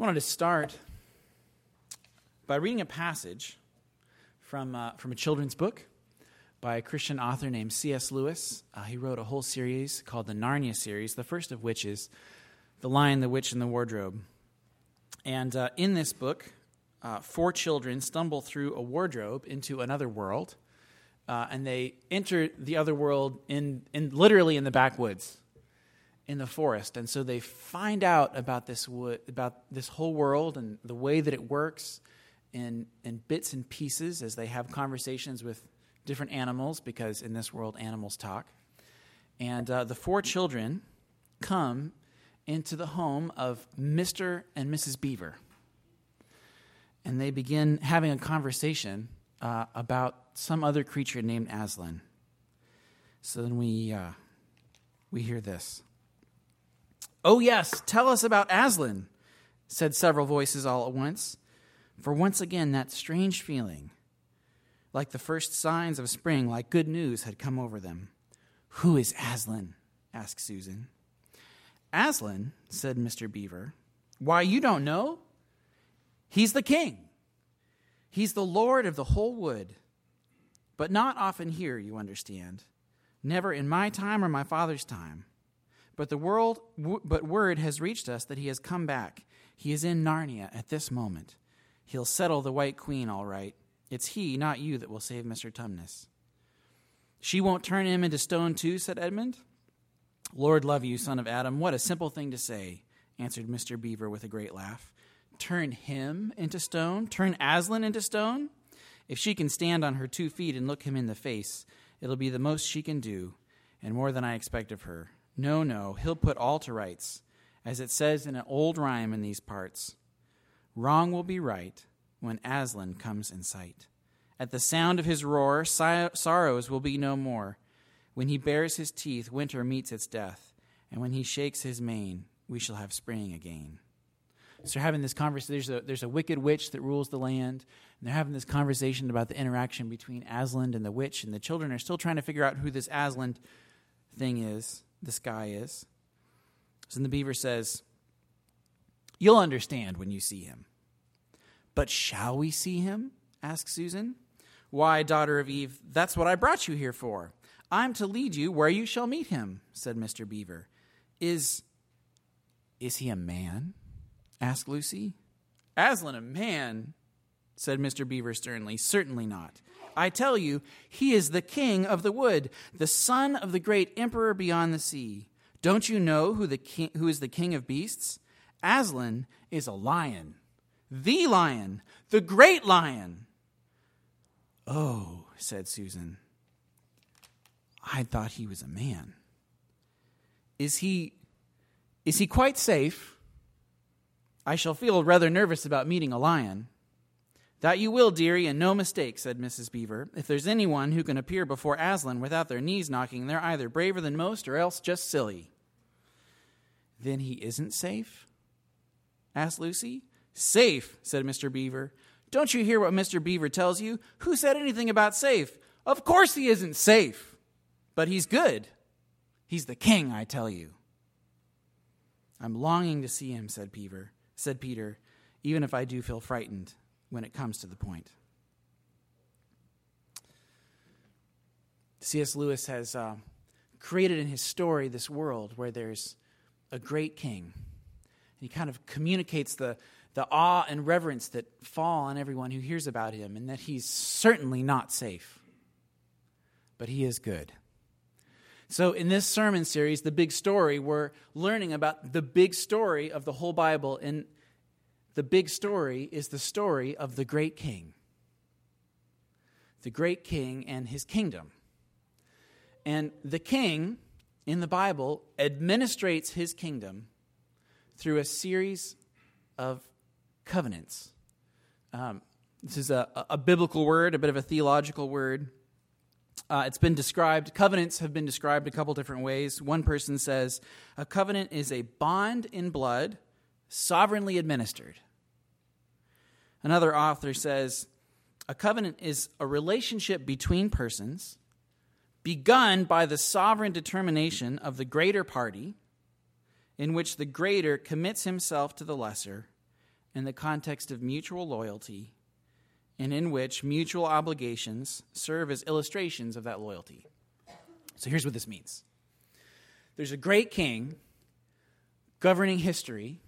I wanted to start by reading a passage from, uh, from a children's book by a Christian author named C.S. Lewis. Uh, he wrote a whole series called the Narnia series, the first of which is The Lion, the Witch, and the Wardrobe. And uh, in this book, uh, four children stumble through a wardrobe into another world, uh, and they enter the other world in, in literally in the backwoods in the forest. And so they find out about this, about this whole world and the way that it works in, in bits and pieces as they have conversations with different animals, because in this world, animals talk. And uh, the four children come into the home of Mr. and Mrs. Beaver. And they begin having a conversation uh, about some other creature named Aslan. So then we, uh, we hear this. Oh, yes, tell us about Aslan, said several voices all at once. For once again, that strange feeling, like the first signs of spring, like good news, had come over them. Who is Aslan? asked Susan. Aslan, said Mr. Beaver. Why, you don't know? He's the king. He's the lord of the whole wood. But not often here, you understand. Never in my time or my father's time. But the world, but word has reached us that he has come back. He is in Narnia at this moment. He'll settle the White Queen all right. It's he, not you, that will save Mr. Tumnus. She won't turn him into stone too, said Edmund. Lord love you, son of Adam. What a simple thing to say, answered Mr. Beaver with a great laugh. Turn him into stone? Turn Aslan into stone? If she can stand on her two feet and look him in the face, it'll be the most she can do, and more than I expect of her. No, no, he'll put all to rights, as it says in an old rhyme in these parts Wrong will be right when Aslan comes in sight. At the sound of his roar, sorrows will be no more. When he bares his teeth, winter meets its death, and when he shakes his mane, we shall have spring again. So they're having this conversation. There's a, there's a wicked witch that rules the land, and they're having this conversation about the interaction between Aslan and the witch, and the children are still trying to figure out who this Aslan thing is this guy is. So the beaver says, You'll understand when you see him. But shall we see him? asked Susan. Why, daughter of Eve, that's what I brought you here for. I'm to lead you where you shall meet him, said Mr. Beaver. Is is he a man? asked Lucy. Aslan a man, said Mr. Beaver sternly. Certainly not. I tell you, he is the king of the wood, the son of the great emperor beyond the sea. Don't you know who, the king, who is the king of beasts? Aslan is a lion, the lion, the great lion. Oh, said Susan. I thought he was a man. Is he is he quite safe? I shall feel rather nervous about meeting a lion. That you will, dearie, and no mistake, said Mrs. Beaver. If there's anyone who can appear before Aslan without their knees knocking, they're either braver than most or else just silly. Then he isn't safe? asked Lucy. Safe, said Mr. Beaver. Don't you hear what Mr. Beaver tells you? Who said anything about safe? Of course he isn't safe. But he's good. He's the king, I tell you. I'm longing to see him, said Peter, said Peter, even if I do feel frightened when it comes to the point. C.S. Lewis has uh, created in his story this world where there's a great king. And He kind of communicates the, the awe and reverence that fall on everyone who hears about him, and that he's certainly not safe, but he is good. So, in this sermon series, The Big Story, we're learning about the big story of the whole Bible. And the big story is the story of the great king. The great king and his kingdom. And the king in the Bible administrates his kingdom through a series of covenants. Um, this is a, a, biblical word, a bit of a theological word. Uh, it's been described, covenants have been described a couple different ways. One person says a covenant is a bond in blood sovereignly administered. Another author says a covenant is a relationship between persons begun by the sovereign determination of the greater party, in which the greater commits himself to the lesser in the context of mutual loyalty and in which mutual obligations serve as illustrations of that loyalty. So here's what this means there's a great king governing history.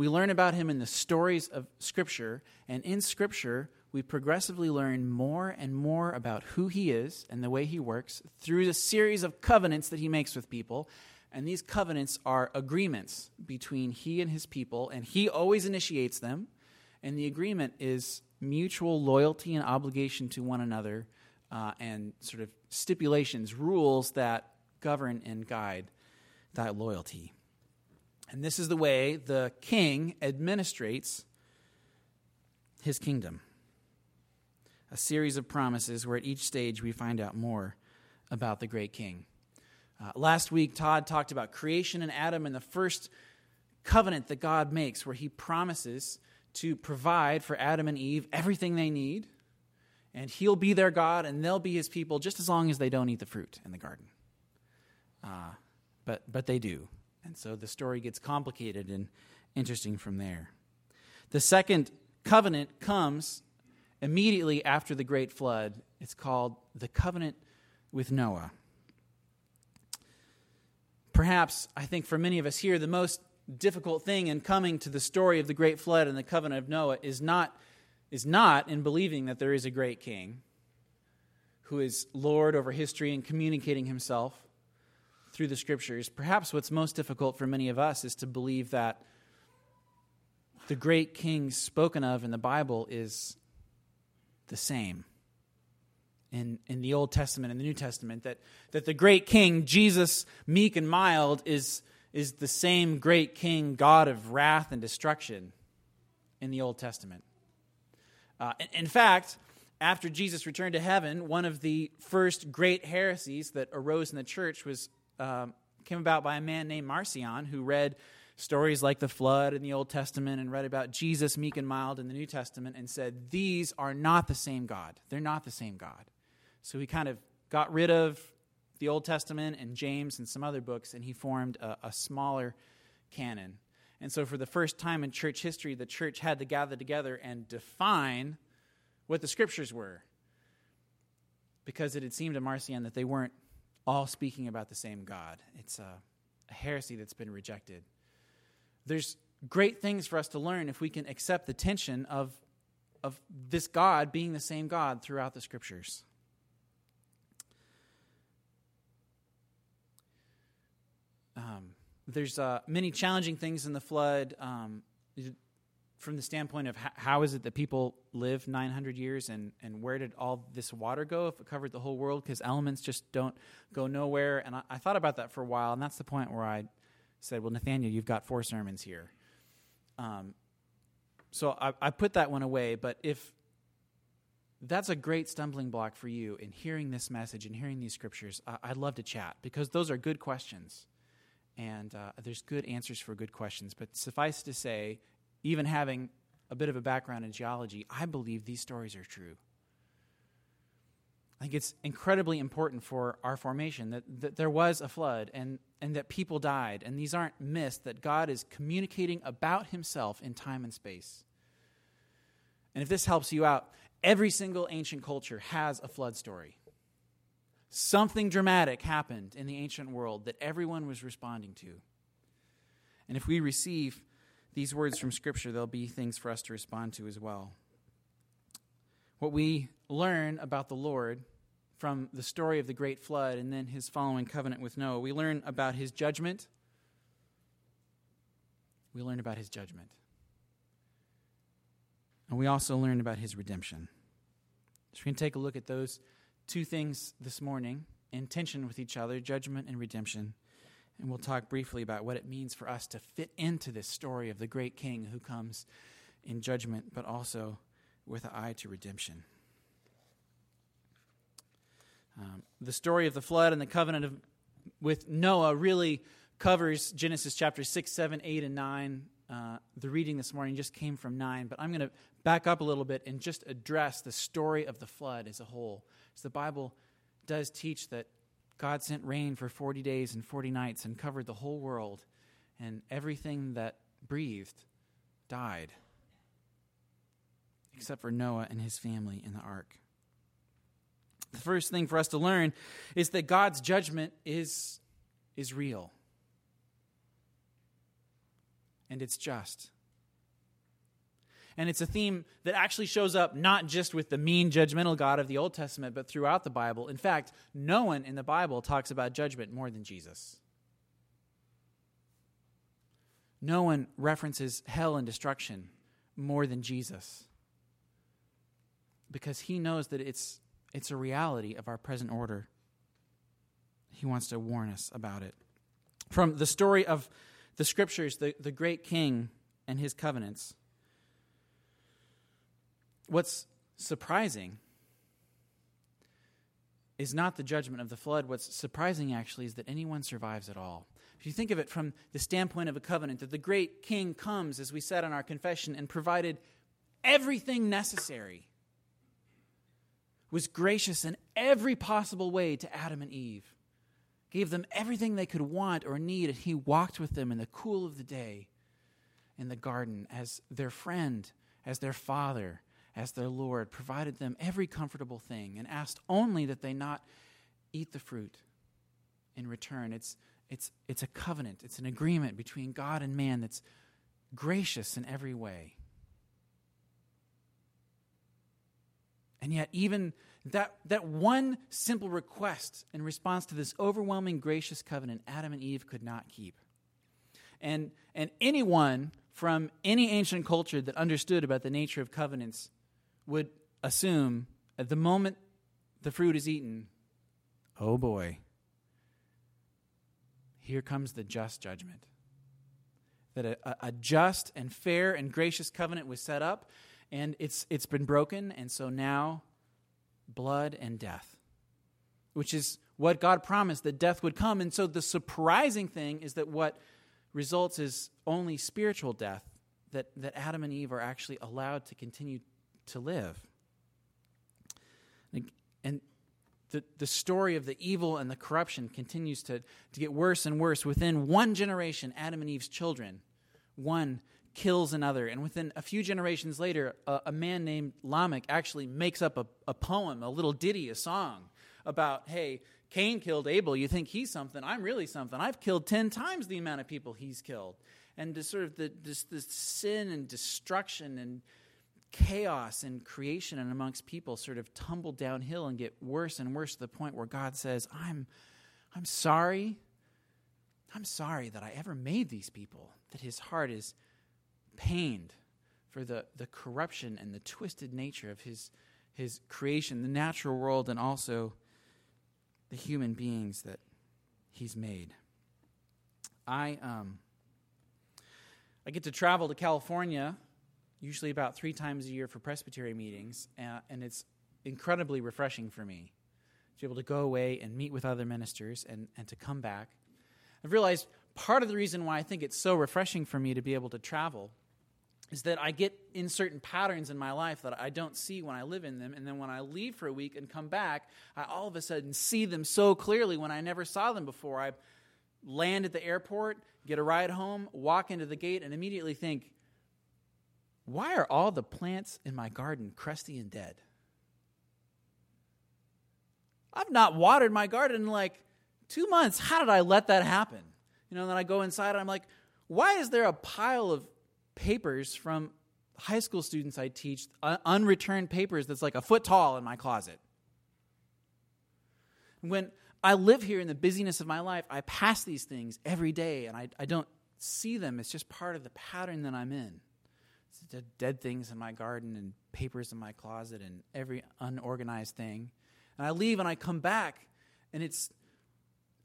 We learn about him in the stories of Scripture, and in Scripture, we progressively learn more and more about who he is and the way he works through the series of covenants that he makes with people. And these covenants are agreements between he and his people, and he always initiates them. And the agreement is mutual loyalty and obligation to one another, uh, and sort of stipulations, rules that govern and guide that loyalty. And this is the way the king administrates his kingdom a series of promises where at each stage we find out more about the great king. Uh, last week, Todd talked about creation and Adam and the first covenant that God makes, where he promises to provide for Adam and Eve everything they need, and he'll be their God and they'll be his people just as long as they don't eat the fruit in the garden. Uh, but, but they do. And so the story gets complicated and interesting from there. The second covenant comes immediately after the great flood. It's called the covenant with Noah. Perhaps, I think for many of us here, the most difficult thing in coming to the story of the great flood and the covenant of Noah is not, is not in believing that there is a great king who is Lord over history and communicating himself through the scriptures. Perhaps what's most difficult for many of us is to believe that the great king spoken of in the Bible is the same in, in the Old Testament and the New Testament, that, that the great king, Jesus, meek and mild, is, is the same great king, God of wrath and destruction in the Old Testament. Uh, in, in fact, after Jesus returned to heaven, one of the first great heresies that arose in the church was um, came about by a man named Marcion who read stories like the flood in the Old Testament and read about Jesus, meek and mild, in the New Testament and said, These are not the same God. They're not the same God. So he kind of got rid of the Old Testament and James and some other books, and he formed a, a smaller canon. And so, for the first time in church history, the church had to gather together and define what the scriptures were. Because it had seemed to Marcion that they weren't all speaking about the same God. It's a, a heresy that's been rejected there's great things for us to learn if we can accept the tension of, of this God being the same God throughout the scriptures. Um, there's uh, many challenging things in the flood um, from the standpoint of how, how is it that people live 900 years and, and where did all this water go if it covered the whole world because elements just don't go nowhere and I, I, thought about that for a while and that's the point where i said, Well, Nathaniel, you've got four sermons here. Um, so I, I put that one away, but if that's a great stumbling block for you in hearing this message and hearing these scriptures, I, would love to chat because those are good questions. And uh, there's good answers for good questions. But suffice to say, even having a bit of a background in geology, I believe these stories are true. I think it's incredibly important for our formation that, that there was a flood and, and that people died. And these aren't myths, that God is communicating about himself in time and space. And if this helps you out, every single ancient culture has a flood story. Something dramatic happened in the ancient world that everyone was responding to. And if we receive these words from Scripture, there'll be things for us to respond to as well. What we learn about the Lord from the story of the great flood and then his following covenant with Noah. We learn about his judgment. We learn about his judgment. And we also learn about his redemption. So we can take a look at those two things this morning in tension with each other judgment and redemption. And we'll talk briefly about what it means for us to fit into this story of the great king who comes in judgment, but also with an eye to redemption. Um, the story of the flood and the covenant of, with Noah really covers Genesis chapter 6, 7, 8, and 9. Uh, the reading this morning just came from 9, but I'm going to back up a little bit and just address the story of the flood as a whole. So the Bible does teach that God sent rain for 40 days and 40 nights and covered the whole world, and everything that breathed died except for Noah and his family in the ark. The first thing for us to learn is that God's judgment is, is real and it's just. And it's a theme that actually shows up not just with the mean, judgmental God of the Old Testament, but throughout the Bible. In fact, no one in the Bible talks about judgment more than Jesus. No one references hell and destruction more than Jesus. Because he knows that it's, it's a reality of our present order. He wants to warn us about it. From the story of the scriptures, the, the great king and his covenants, what's surprising is not the judgment of the flood. What's surprising, actually, is that anyone survives at all. If you think of it from the standpoint of a covenant, that the great king comes, as we said in our confession, and provided everything necessary, was gracious in every possible way to Adam and Eve gave them everything they could want or need, and he walked with them in the cool of the day in the garden as their friend, as their father, as their Lord, provided them every comfortable thing, and asked only that they not eat the fruit in return. It's, it's, it's a covenant, it's an agreement between God and man that's gracious in every way. And yet, even that, that one simple request in response to this overwhelming gracious covenant, Adam and Eve could not keep. And, and anyone from any ancient culture that understood about the nature of covenants would assume at the moment the fruit is eaten, oh boy, here comes the just judgment. That a, a just and fair and gracious covenant was set up, and it's, it's been broken, and so now blood and death, which is what God promised that death would come. And so the surprising thing is that what results is only spiritual death, that, that Adam and Eve are actually allowed to continue to live. And the, the story of the evil and the corruption continues to, to get worse and worse. Within one generation, Adam and Eve's children, one kills another. And within a few generations later, a, a man named Lamech actually makes up a, a poem, a little ditty, a song about, hey, Cain killed Abel. You think he's something. I'm really something. I've killed 10 times the amount of people he's killed. And the sort of the, this, this sin and destruction and chaos and creation and amongst people sort of tumble downhill and get worse and worse to the point where God says, I'm, I'm sorry. I'm sorry that I ever made these people, that his heart is pained for the, the corruption and the twisted nature of his, his creation, the natural world, and also the human beings that he's made. I, um, I get to travel to California usually about three times a year for presbytery meetings, uh, and it's incredibly refreshing for me to be able to go away and meet with other ministers and, and to come back. I've realized part of the reason why I think it's so refreshing for me to be able to travel is that I get in certain patterns in my life that I don't see when I live in them. And then when I leave for a week and come back, I all of a sudden see them so clearly when I never saw them before. I land at the airport, get a ride home, walk into the gate, and immediately think, why are all the plants in my garden crusty and dead? I've not watered my garden in like two months. How did I let that happen? You know, and then I go inside and I'm like, why is there a pile of papers from high school students I teach, unreturned papers that's like a foot tall in my closet. When I live here in the busyness of my life, I pass these things every day and I, I don't see them. It's just part of the pattern that I'm in. Dead things in my garden and papers in my closet and every unorganized thing. And I leave and I come back and it's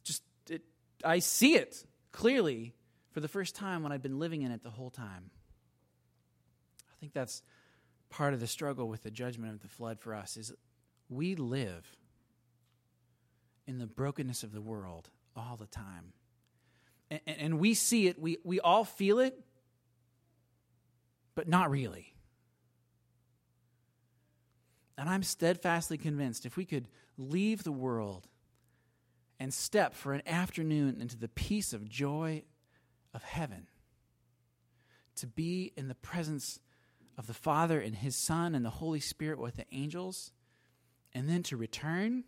just, it, I see it clearly for the first time when I've been living in it the whole time. I think that's part of the struggle with the judgment of the flood for us is we live in the brokenness of the world all the time. And, and, we see it, we, we all feel it, but not really. And I'm steadfastly convinced if we could leave the world and step for an afternoon into the peace of joy of heaven, to be in the presence of the Father and his Son and the Holy Spirit with the angels, and then to return.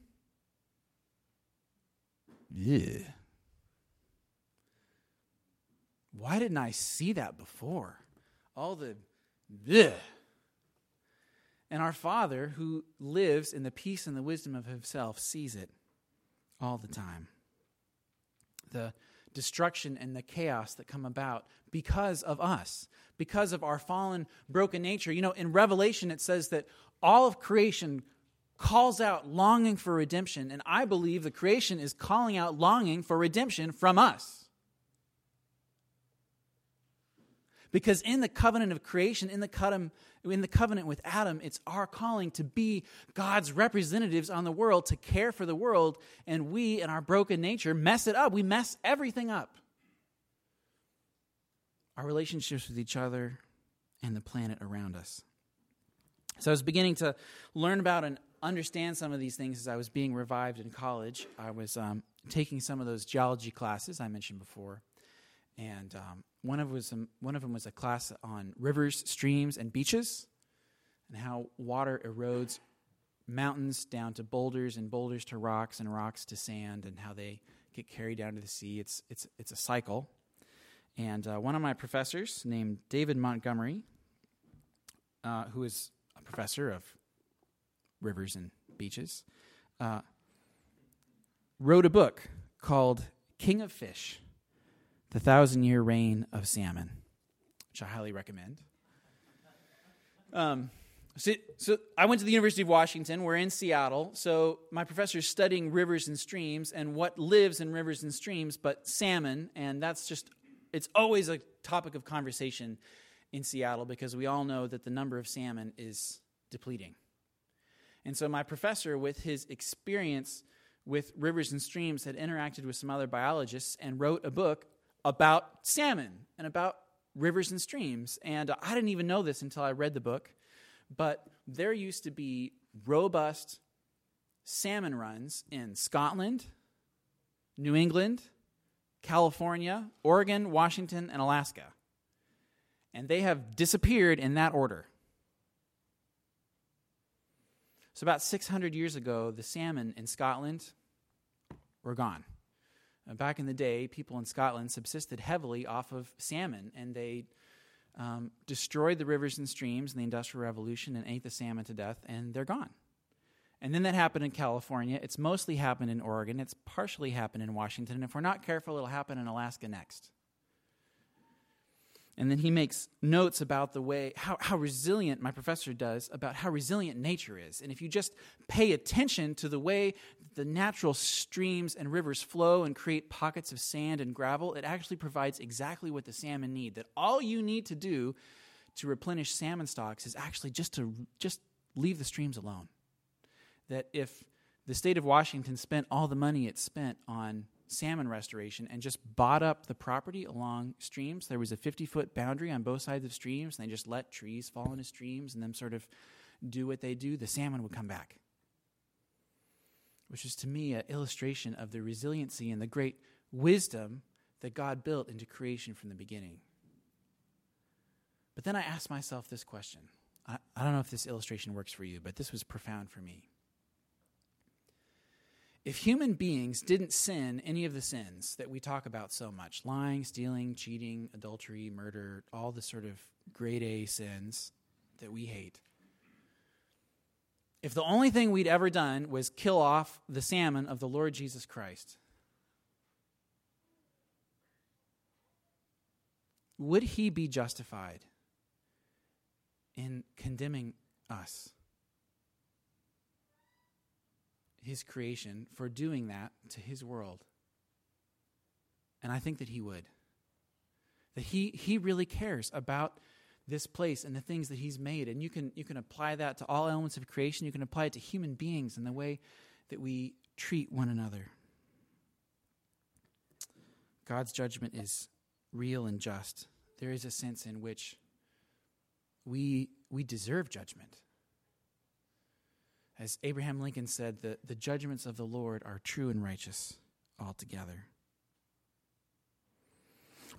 Yeah. Why didn't I see that before? All the bleh. And our Father, who lives in the peace and the wisdom of Himself, sees it all the time. The destruction and the chaos that come about because of us, because of our fallen, broken nature. You know, in Revelation, it says that all of creation calls out longing for redemption, and I believe the creation is calling out longing for redemption from us. Because in the covenant of creation, in the covenant, in the covenant with Adam, it's our calling to be God's representatives on the world, to care for the world, and we, in our broken nature, mess it up. We mess everything up. Our relationships with each other and the planet around us. So I was beginning to learn about and understand some of these things as I was being revived in college. I was um, taking some of those geology classes I mentioned before and um, one of was um, one of them was a class on rivers, streams, and beaches, and how water erodes mountains down to boulders, and boulders to rocks, and rocks to sand, and how they get carried down to the sea. It's it's it's a cycle. And uh, one of my professors, named David Montgomery, uh, who is a professor of rivers and beaches, uh, wrote a book called King of Fish the Thousand Year Reign of Salmon, which I highly recommend. Um, so, so, I went to the University of Washington. We're in Seattle. So my professor is studying rivers and streams and what lives in rivers and streams, but salmon. And that's just, it's always a topic of conversation in Seattle because we all know that the number of salmon is depleting. And so my professor, with his experience with rivers and streams, had interacted with some other biologists and wrote a book about salmon and about rivers and streams. And I didn't even know this until I read the book, but there used to be robust salmon runs in Scotland, New England, California, Oregon, Washington, and Alaska. And they have disappeared in that order. So, about 600 years ago, the salmon in Scotland were gone. Uh, back in the day, people in Scotland subsisted heavily off of salmon, and they um, destroyed the rivers and streams in the Industrial Revolution and ate the salmon to death, and they're gone. And then that happened in California. It's mostly happened in Oregon. It's partially happened in Washington. And if we're not careful, it'll happen in Alaska next. And then he makes notes about the way, how, how resilient, my professor does, about how resilient nature is. And if you just pay attention to the way the natural streams and rivers flow and create pockets of sand and gravel, it actually provides exactly what the salmon need. That all you need to do to replenish salmon stocks is actually just to just leave the streams alone. That if the state of Washington spent all the money it spent on salmon restoration and just bought up the property along streams. There was a 50 foot boundary on both sides of streams, and they just let trees fall into streams and them sort of do what they do. The salmon would come back. Which is to me an illustration of the resiliency and the great wisdom that God built into creation from the beginning. But then I asked myself this question. I, I don't know if this illustration works for you, but this was profound for me if human beings didn't sin any of the sins that we talk about so much lying, stealing, cheating, adultery, murder, all the sort of grade A sins that we hate if the only thing we'd ever done was kill off the salmon of the Lord Jesus Christ, would he be justified in condemning us? His creation for doing that to his world. And I think that he would. That he, he really cares about this place and the things that he's made. And you can, you can apply that to all elements of creation. You can apply it to human beings and the way that we treat one another. God's judgment is real and just. There is a sense in which we, we deserve judgment. As Abraham Lincoln said, the, the judgments of the Lord are true and righteous altogether.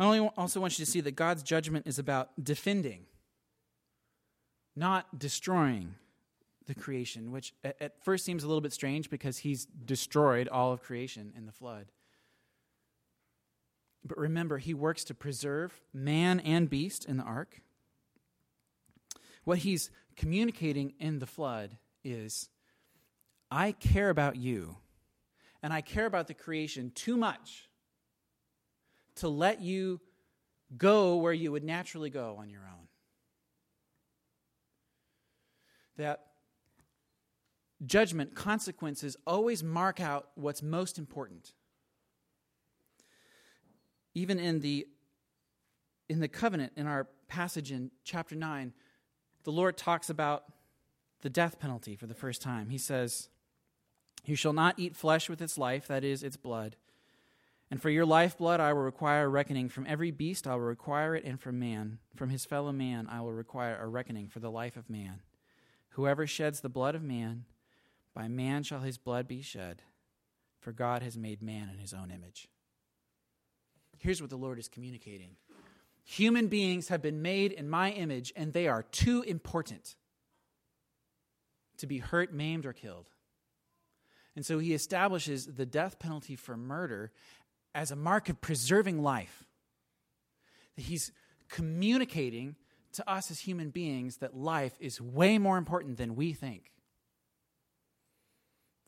I also want you to see that God's judgment is about defending. not destroying the creation, which at first seems a little bit strange because he's destroyed all of creation in the flood. But remember, he works to preserve man and beast in the ark. What he's communicating in the flood is I care about you, and I care about the creation too much to let you go where you would naturally go on your own. That judgment, consequences always mark out what's most important. Even in the in the covenant in our passage in chapter 9, the Lord talks about the death penalty for the first time. He says, You shall not eat flesh with its life, that is, its blood. And for your lifeblood I will require a reckoning. From every beast I will require it, and from man, from his fellow man, I will require a reckoning for the life of man. Whoever sheds the blood of man, by man shall his blood be shed, for God has made man in his own image. Here's what the Lord is communicating Human beings have been made in my image, and they are too important to be hurt, maimed, or killed. And so he establishes the death penalty for murder as a mark of preserving life. That He's communicating to us as human beings that life is way more important than we think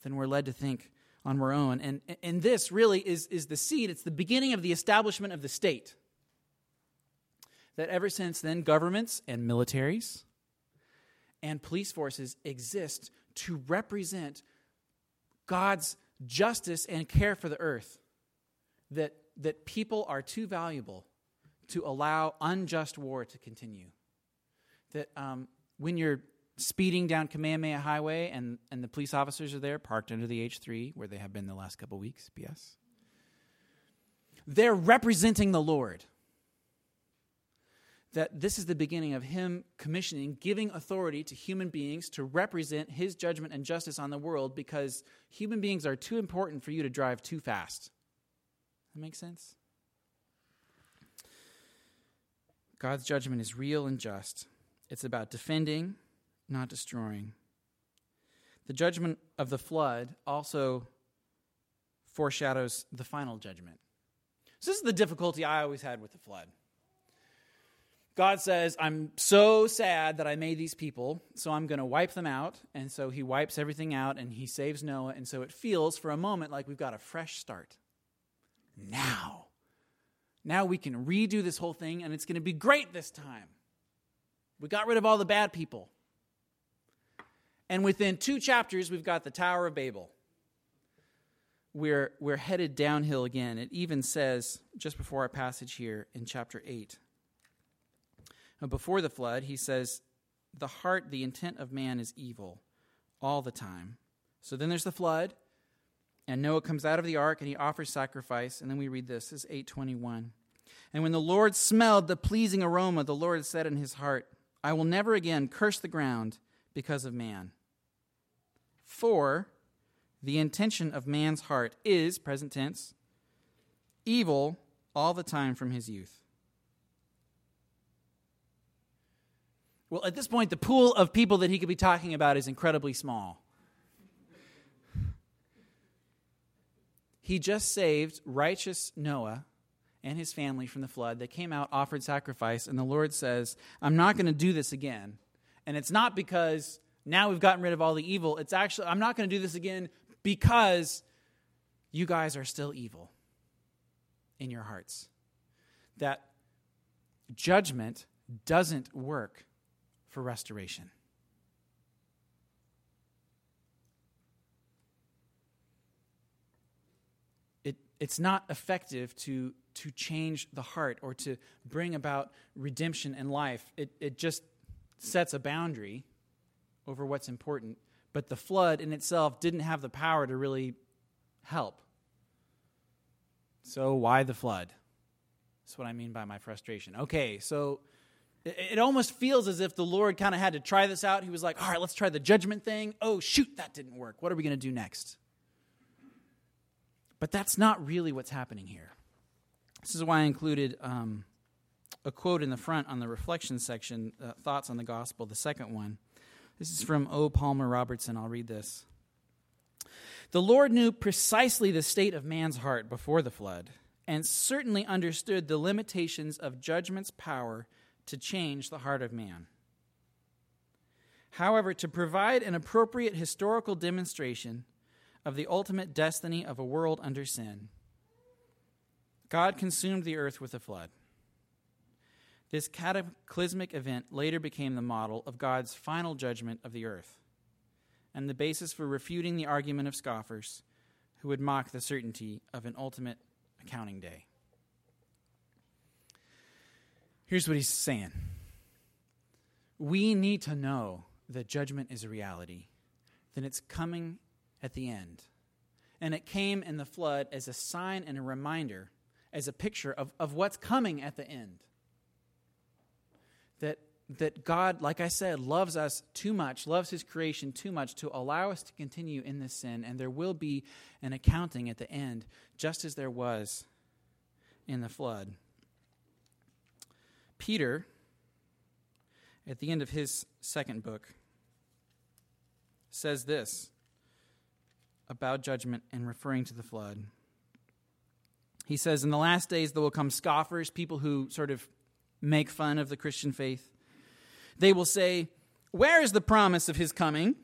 than we're led to think on our own. And, and this really is, is the seed, it's the beginning of the establishment of the state. That ever since then, governments and militaries and police forces exist to represent God's justice and care for the earth. That, that people are too valuable to allow unjust war to continue. That um, when you're speeding down Kamehameha Highway, and, and the police officers are there, parked under the H3, where they have been the last couple weeks, BS. They're representing the Lord. That this is the beginning of Him commissioning, giving authority to human beings to represent His judgment and justice on the world because human beings are too important for you to drive too fast. That makes sense? God's judgment is real and just. It's about defending not destroying. The judgment of the flood also foreshadows the final judgment. So, this is the difficulty I always had with the flood. God says, I'm so sad that I made these people, so I'm going to wipe them out. And so he wipes everything out and he saves Noah. And so it feels for a moment like we've got a fresh start. Now. Now we can redo this whole thing and it's going to be great this time. We got rid of all the bad people. And within two chapters, we've got the Tower of Babel. We're, we're headed downhill again. It even says, just before our passage here in chapter 8, now, before the flood, he says, The heart, the intent of man is evil all the time. So then there's the flood, and Noah comes out of the ark and he offers sacrifice. And then we read this, this is 821. And when the Lord smelled the pleasing aroma, the Lord said in his heart, I will never again curse the ground because of man. For the intention of man's heart is, present tense, evil all the time from his youth. Well, at this point, the pool of people that he could be talking about is incredibly small. He just saved righteous Noah and his family from the flood. They came out, offered sacrifice, and the Lord says, I'm not going to do this again. And it's not because now we've gotten rid of all the evil. It's actually, I'm not going to do this again because you guys are still evil in your hearts. That judgment doesn't work for restoration. It, it's not effective to, to change the heart or to bring about redemption in life. It, it just sets a boundary over what's important, but the flood in itself didn't have the power to really help. So, why the flood? That's what I mean by my frustration. Okay, so it, almost feels as if the Lord kind of had to try this out. He was like, all right, let's try the judgment thing. Oh, shoot, that didn't work. What are we going to do next? But that's not really what's happening here. This is why I included um, a quote in the front on the reflection section, uh, Thoughts on the Gospel, the second one. This is from O. Palmer Robertson. I'll read this. The Lord knew precisely the state of man's heart before the flood, and certainly understood the limitations of judgment's power to change the heart of man. However, to provide an appropriate historical demonstration of the ultimate destiny of a world under sin, God consumed the earth with a flood. This cataclysmic event later became the model of God's final judgment of the earth and the basis for refuting the argument of scoffers who would mock the certainty of an ultimate accounting day. Here's what he's saying We need to know that judgment is a reality, that it's coming at the end. And it came in the flood as a sign and a reminder, as a picture of, of what's coming at the end. That, that God, like I said, loves us too much, loves his creation too much to allow us to continue in this sin, and there will be an accounting at the end, just as there was in the flood. Peter, at the end of his second book, says this about judgment and referring to the flood. He says, In the last days, there will come scoffers, people who sort of make fun of the Christian faith. They will say, Where is the promise of his coming?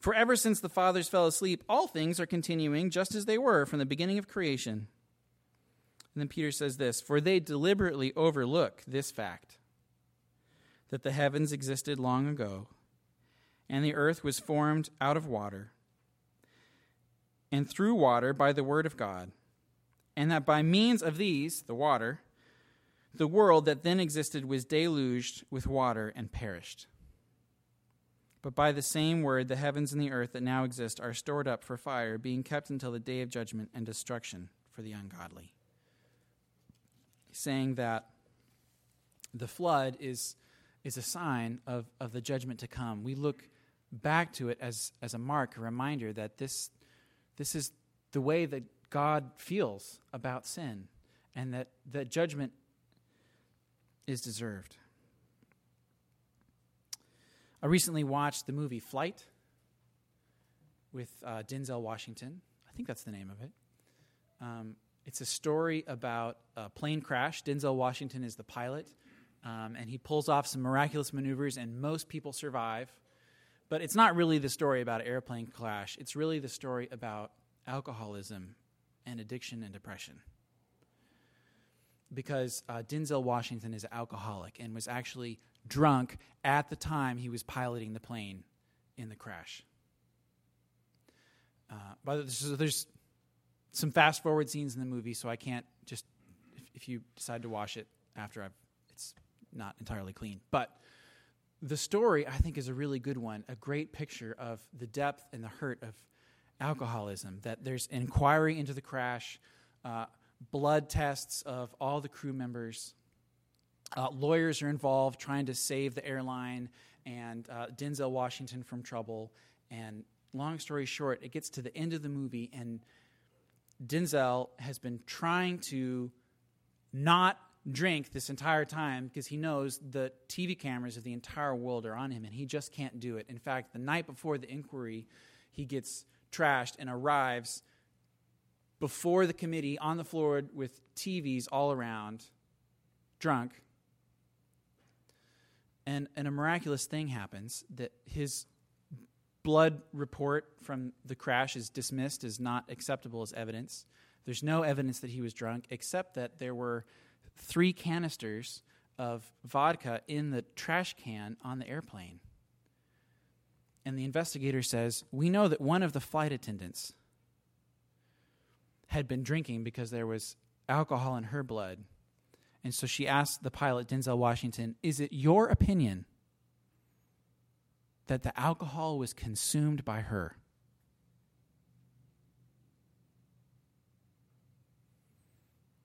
For ever since the fathers fell asleep, all things are continuing just as they were from the beginning of creation. And then Peter says this For they deliberately overlook this fact that the heavens existed long ago and the earth was formed out of water, and through water by the word of God, and that by means of these, the water, the world that then existed was deluged with water and perished. But by the same word, the heavens and the earth that now exist are stored up for fire, being kept until the day of judgment and destruction for the ungodly. Saying that the flood is, is a sign of, of the judgment to come. We look back to it as, as a mark, a reminder that this, this is the way that God feels about sin and that, that judgment is deserved. I recently watched the movie Flight with uh, Denzel Washington. I think that's the name of it. Um, it's a story about a plane crash. Denzel Washington is the pilot, um, and he pulls off some miraculous maneuvers, and most people survive. But it's not really the story about an airplane crash. It's really the story about alcoholism and addiction and depression. Because uh, Denzel Washington is an alcoholic and was actually drunk at the time he was piloting the plane in the crash. Uh, but there's, there's some fast forward scenes in the movie, so I can't just, if, if you decide to watch it after I've, it's not entirely clean. But the story, I think, is a really good one, a great picture of the depth and the hurt of alcoholism. That there's inquiry into the crash, uh, blood tests of all the crew members. Uh, lawyers are involved trying to save the airline and uh, Denzel Washington from trouble. And long story short, it gets to the end of the movie, and Denzel has been trying to not drink this entire time because he knows the TV cameras of the entire world are on him and he just can't do it. In fact, the night before the inquiry, he gets trashed and arrives before the committee on the floor with TVs all around, drunk. And, and a miraculous thing happens that his blood report from the crash is dismissed as not acceptable as evidence. There's no evidence that he was drunk, except that there were three canisters of vodka in the trash can on the airplane. And the investigator says, We know that one of the flight attendants had been drinking because there was alcohol in her blood. And so she asked the pilot, Denzel Washington, Is it your opinion that the alcohol was consumed by her?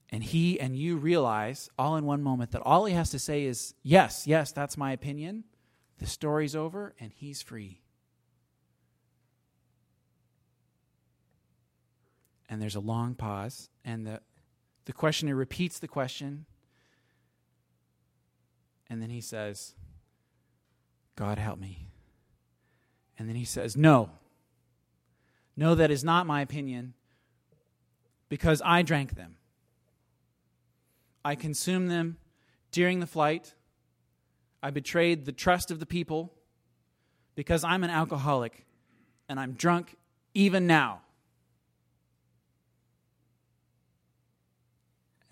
and he and you realize all in one moment that all he has to say is, Yes, yes, that's my opinion. The story's over, and he's free. And there's a long pause, and the, the questioner repeats the question And then he says, God help me. And then he says, No. No, that is not my opinion because I drank them. I consumed them during the flight. I betrayed the trust of the people because I'm an alcoholic and I'm drunk even now.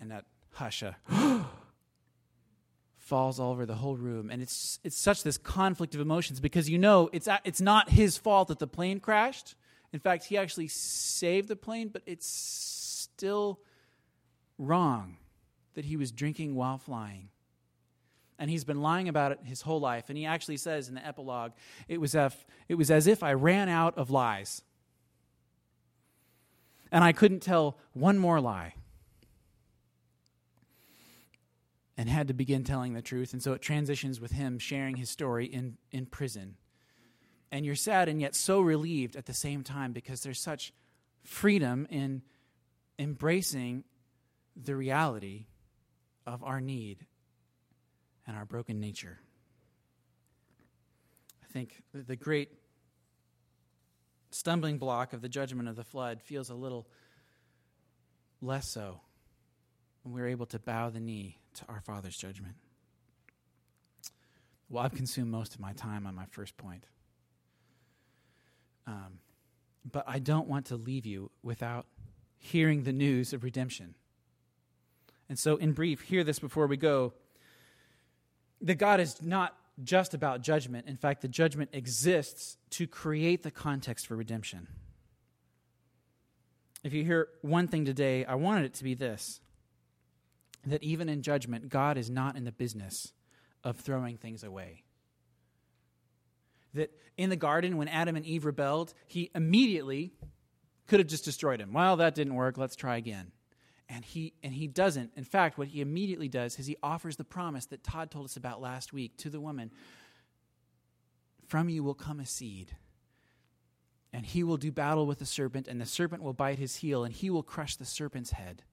And that hush, uh, falls all over the whole room. And it's, it's such this conflict of emotions because you know it's, it's not his fault that the plane crashed. In fact, he actually saved the plane, but it's still wrong that he was drinking while flying. And he's been lying about it his whole life. And he actually says in the epilogue, it was, if, it was as if I ran out of lies. And I couldn't tell one more lie and had to begin telling the truth. And so it transitions with him sharing his story in, in prison. And you're sad and yet so relieved at the same time because there's such freedom in embracing the reality of our need and our broken nature. I think the great stumbling block of the judgment of the flood feels a little less so when we're able to bow the knee to our Father's judgment. Well, I've consumed most of my time on my first point. Um, but I don't want to leave you without hearing the news of redemption. And so, in brief, hear this before we go that God is not just about judgment. In fact, the judgment exists to create the context for redemption. If you hear one thing today, I wanted it to be this that even in judgment, God is not in the business of throwing things away. That in the garden, when Adam and Eve rebelled, he immediately could have just destroyed him. Well, that didn't work. Let's try again. And he, and he doesn't. In fact, what he immediately does is he offers the promise that Todd told us about last week to the woman From you will come a seed, and he will do battle with the serpent, and the serpent will bite his heel, and he will crush the serpent's head.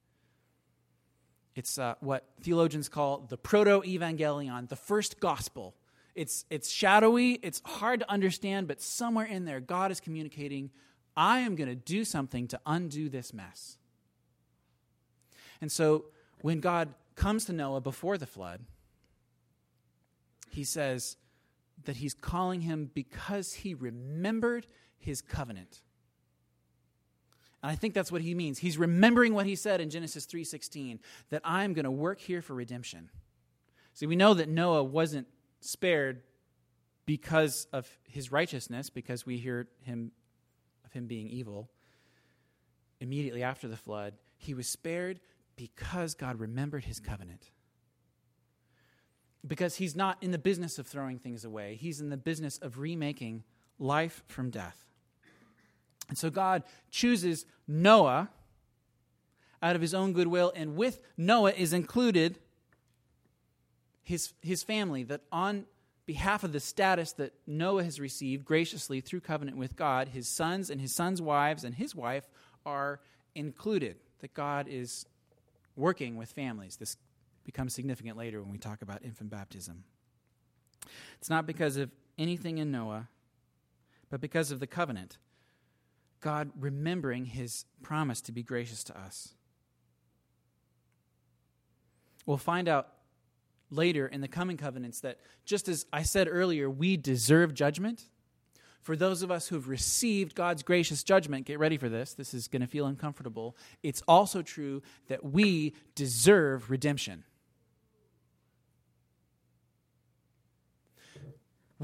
It's uh, what theologians call the proto evangelion, the first gospel. It's, it's shadowy, it's hard to understand, but somewhere in there, God is communicating, I am going to do something to undo this mess. And so when God comes to Noah before the flood, he says that he's calling him because he remembered his covenant. And I think that's what he means. He's remembering what he said in Genesis 3:16 that I'm going to work here for redemption. See, we know that Noah wasn't spared because of his righteousness because we hear him of him being evil immediately after the flood. He was spared because God remembered his covenant. Because he's not in the business of throwing things away, he's in the business of remaking life from death. And so God chooses Noah out of his own goodwill, and with Noah is included his, his family, that on behalf of the status that Noah has received graciously through covenant with God, his sons and his sons' wives and his wife are included. That God is working with families. This becomes significant later when we talk about infant baptism. It's not because of anything in Noah, but because of the covenant God remembering his promise to be gracious to us. We'll find out later in the coming covenants that just as I said earlier, we deserve judgment. For those of us who have received God's gracious judgment, get ready for this. This is going to feel uncomfortable. It's also true that we deserve redemption.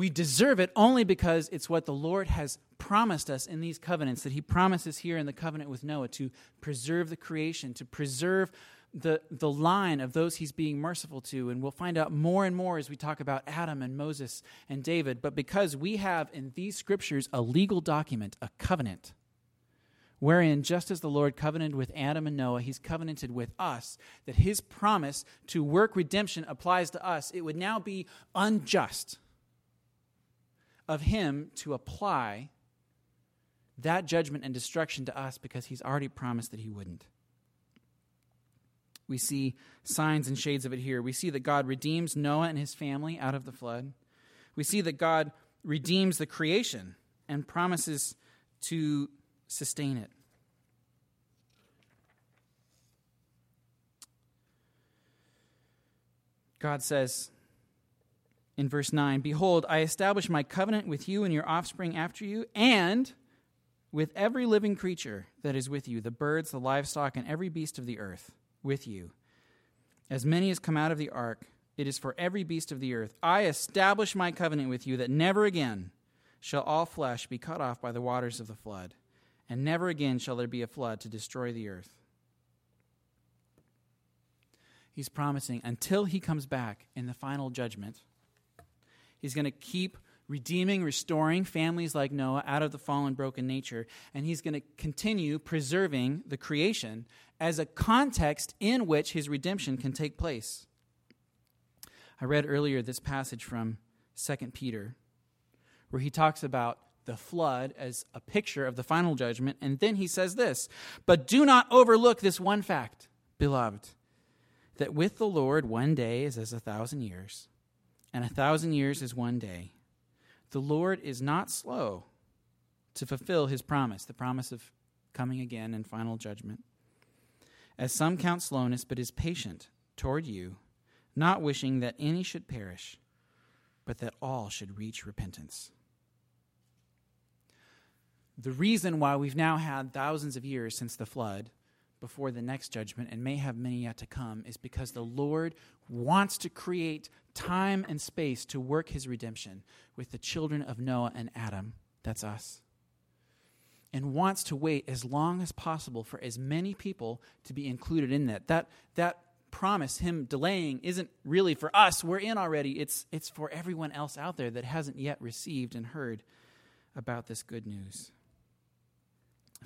We deserve it only because it's what the Lord has promised us in these covenants, that He promises here in the covenant with Noah to preserve the creation, to preserve the, the line of those He's being merciful to. And we'll find out more and more as we talk about Adam and Moses and David. But because we have in these scriptures a legal document, a covenant, wherein, just as the Lord covenanted with Adam and Noah, he's covenanted with us, that his promise to work redemption applies to us, it would now be unjust of him to apply that judgment and destruction to us because he's already promised that he wouldn't. We see signs and shades of it here. We see that God redeems Noah and his family out of the flood. We see that God redeems the creation and promises to sustain it. God says in verse 9 Behold, I establish my covenant with you and your offspring after you, and with every living creature that is with you, the birds, the livestock, and every beast of the earth with you. As many as come out of the ark, it is for every beast of the earth. I establish my covenant with you that never again shall all flesh be cut off by the waters of the flood, and never again shall there be a flood to destroy the earth. He's promising until he comes back in the final judgment, he's going to keep redeeming, restoring families like Noah out of the fallen, broken nature, and he's going to continue preserving the creation as a context in which his redemption can take place. I read earlier this passage from 2 Peter, where he talks about the flood as a picture of the final judgment, and then he says this But do not overlook this one fact, beloved, that with the Lord one day is as a thousand years, and a thousand years is one day. The Lord is not slow to fulfill his promise, the promise of coming again in final judgment. As some count slowness, but is patient toward you, not wishing that any should perish, but that all should reach repentance. The reason why we've now had thousands of years since the flood before the next judgment and may have many yet to come is because the Lord wants to create time and space to work his redemption with the children of Noah and Adam. That's us. And wants to wait as long as possible for as many people to be included in that. That, that promise, him delaying, isn't really for us. We're in already. It's, it's for everyone else out there that hasn't yet received and heard about this good news.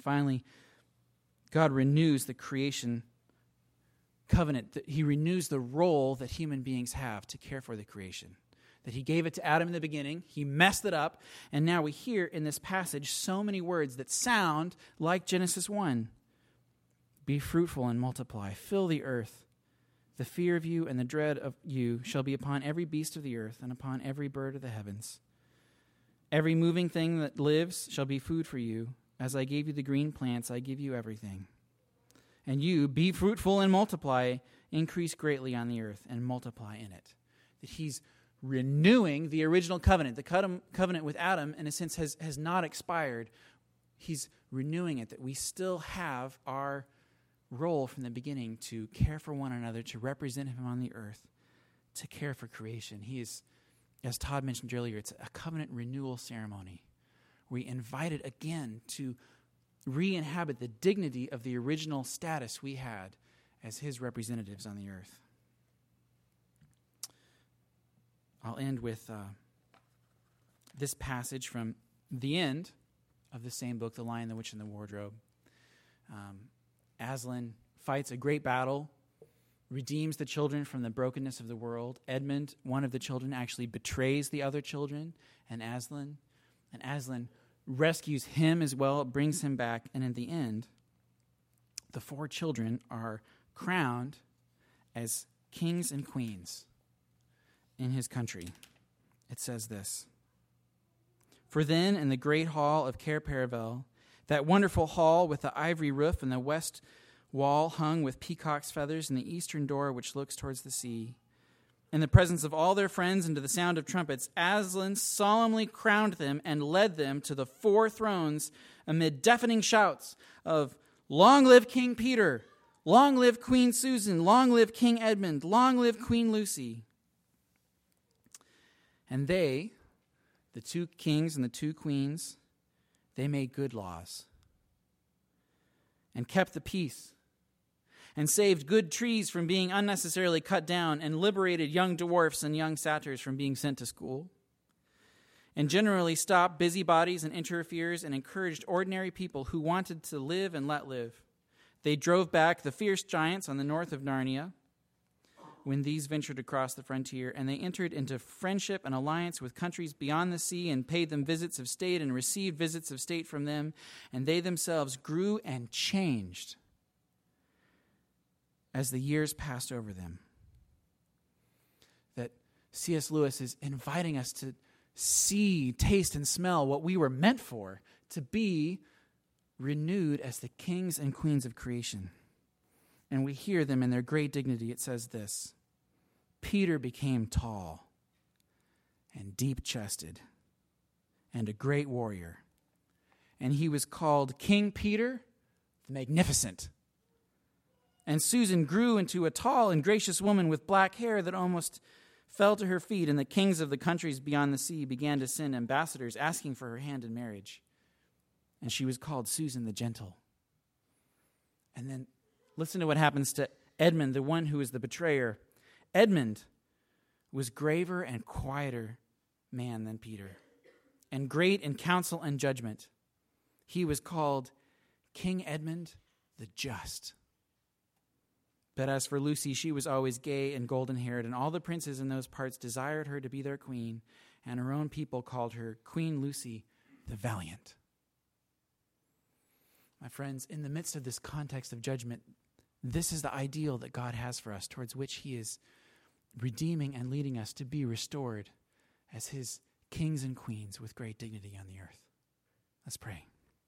Finally, God renews the creation covenant. He renews the role that human beings have to care for the creation. That He gave it to Adam in the beginning, He messed it up, and now we hear in this passage so many words that sound like Genesis 1 Be fruitful and multiply, fill the earth. The fear of you and the dread of you shall be upon every beast of the earth and upon every bird of the heavens. Every moving thing that lives shall be food for you. As I gave you the green plants, I give you everything. And you, be fruitful and multiply, increase greatly on the earth, and multiply in it. That he's renewing the original covenant. The covenant with Adam, in a sense, has, has not expired. He's renewing it, that we still have our role from the beginning to care for one another, to represent him on the earth, to care for creation. He is, as Todd mentioned earlier, it's a covenant renewal ceremony we invited again to re inhabit the dignity of the original status we had as his representatives on the earth. I'll end with uh, this passage from the end of the same book, The Lion, the Witch, and the Wardrobe. Um, Aslan fights a great battle, redeems the children from the brokenness of the world. Edmund, one of the children, actually betrays the other children and Aslan. And Aslan rescues him as well, brings him back, and in the end, the four children are crowned as kings and queens in his country. It says this For then in the great hall of Cair Paravel, that wonderful hall with the ivory roof and the west wall hung with peacock's feathers and the eastern door which looks towards the sea, in the presence of all their friends and to the sound of trumpets, Aslan solemnly crowned them and led them to the four thrones amid deafening shouts of, Long live King Peter! Long live Queen Susan! Long live King Edmund! Long live Queen Lucy! And they, the two kings and the two queens, they made good laws and kept the peace and saved good trees from being unnecessarily cut down, and liberated young dwarfs and young satyrs from being sent to school, and generally stopped busybodies and interferers and encouraged ordinary people who wanted to live and let live. They drove back the fierce giants on the north of Narnia when these ventured across the frontier, and they entered into friendship and alliance with countries beyond the sea and paid them visits of state and received visits of state from them, and they themselves grew and changed as the years passed over them. That C.S. Lewis is inviting us to see, taste, and smell what we were meant for to be renewed as the kings and queens of creation. And we hear them in their great dignity. It says this Peter became tall and deep chested and a great warrior. And he was called King Peter the Magnificent. And Susan grew into a tall and gracious woman with black hair that almost fell to her feet, and the kings of the countries beyond the sea began to send ambassadors asking for her hand in marriage. And she was called Susan the Gentle. And then listen to what happens to Edmund, the one who is the betrayer. Edmund was graver and quieter man than Peter, and great in counsel and judgment. He was called King Edmund the Just. But as for Lucy, she was always gay and golden haired, and all the princes in those parts desired her to be their queen, and her own people called her Queen Lucy the Valiant. My friends, in the midst of this context of judgment, this is the ideal that God has for us, towards which He is redeeming and leading us to be restored as His kings and queens with great dignity on the earth. Let's pray.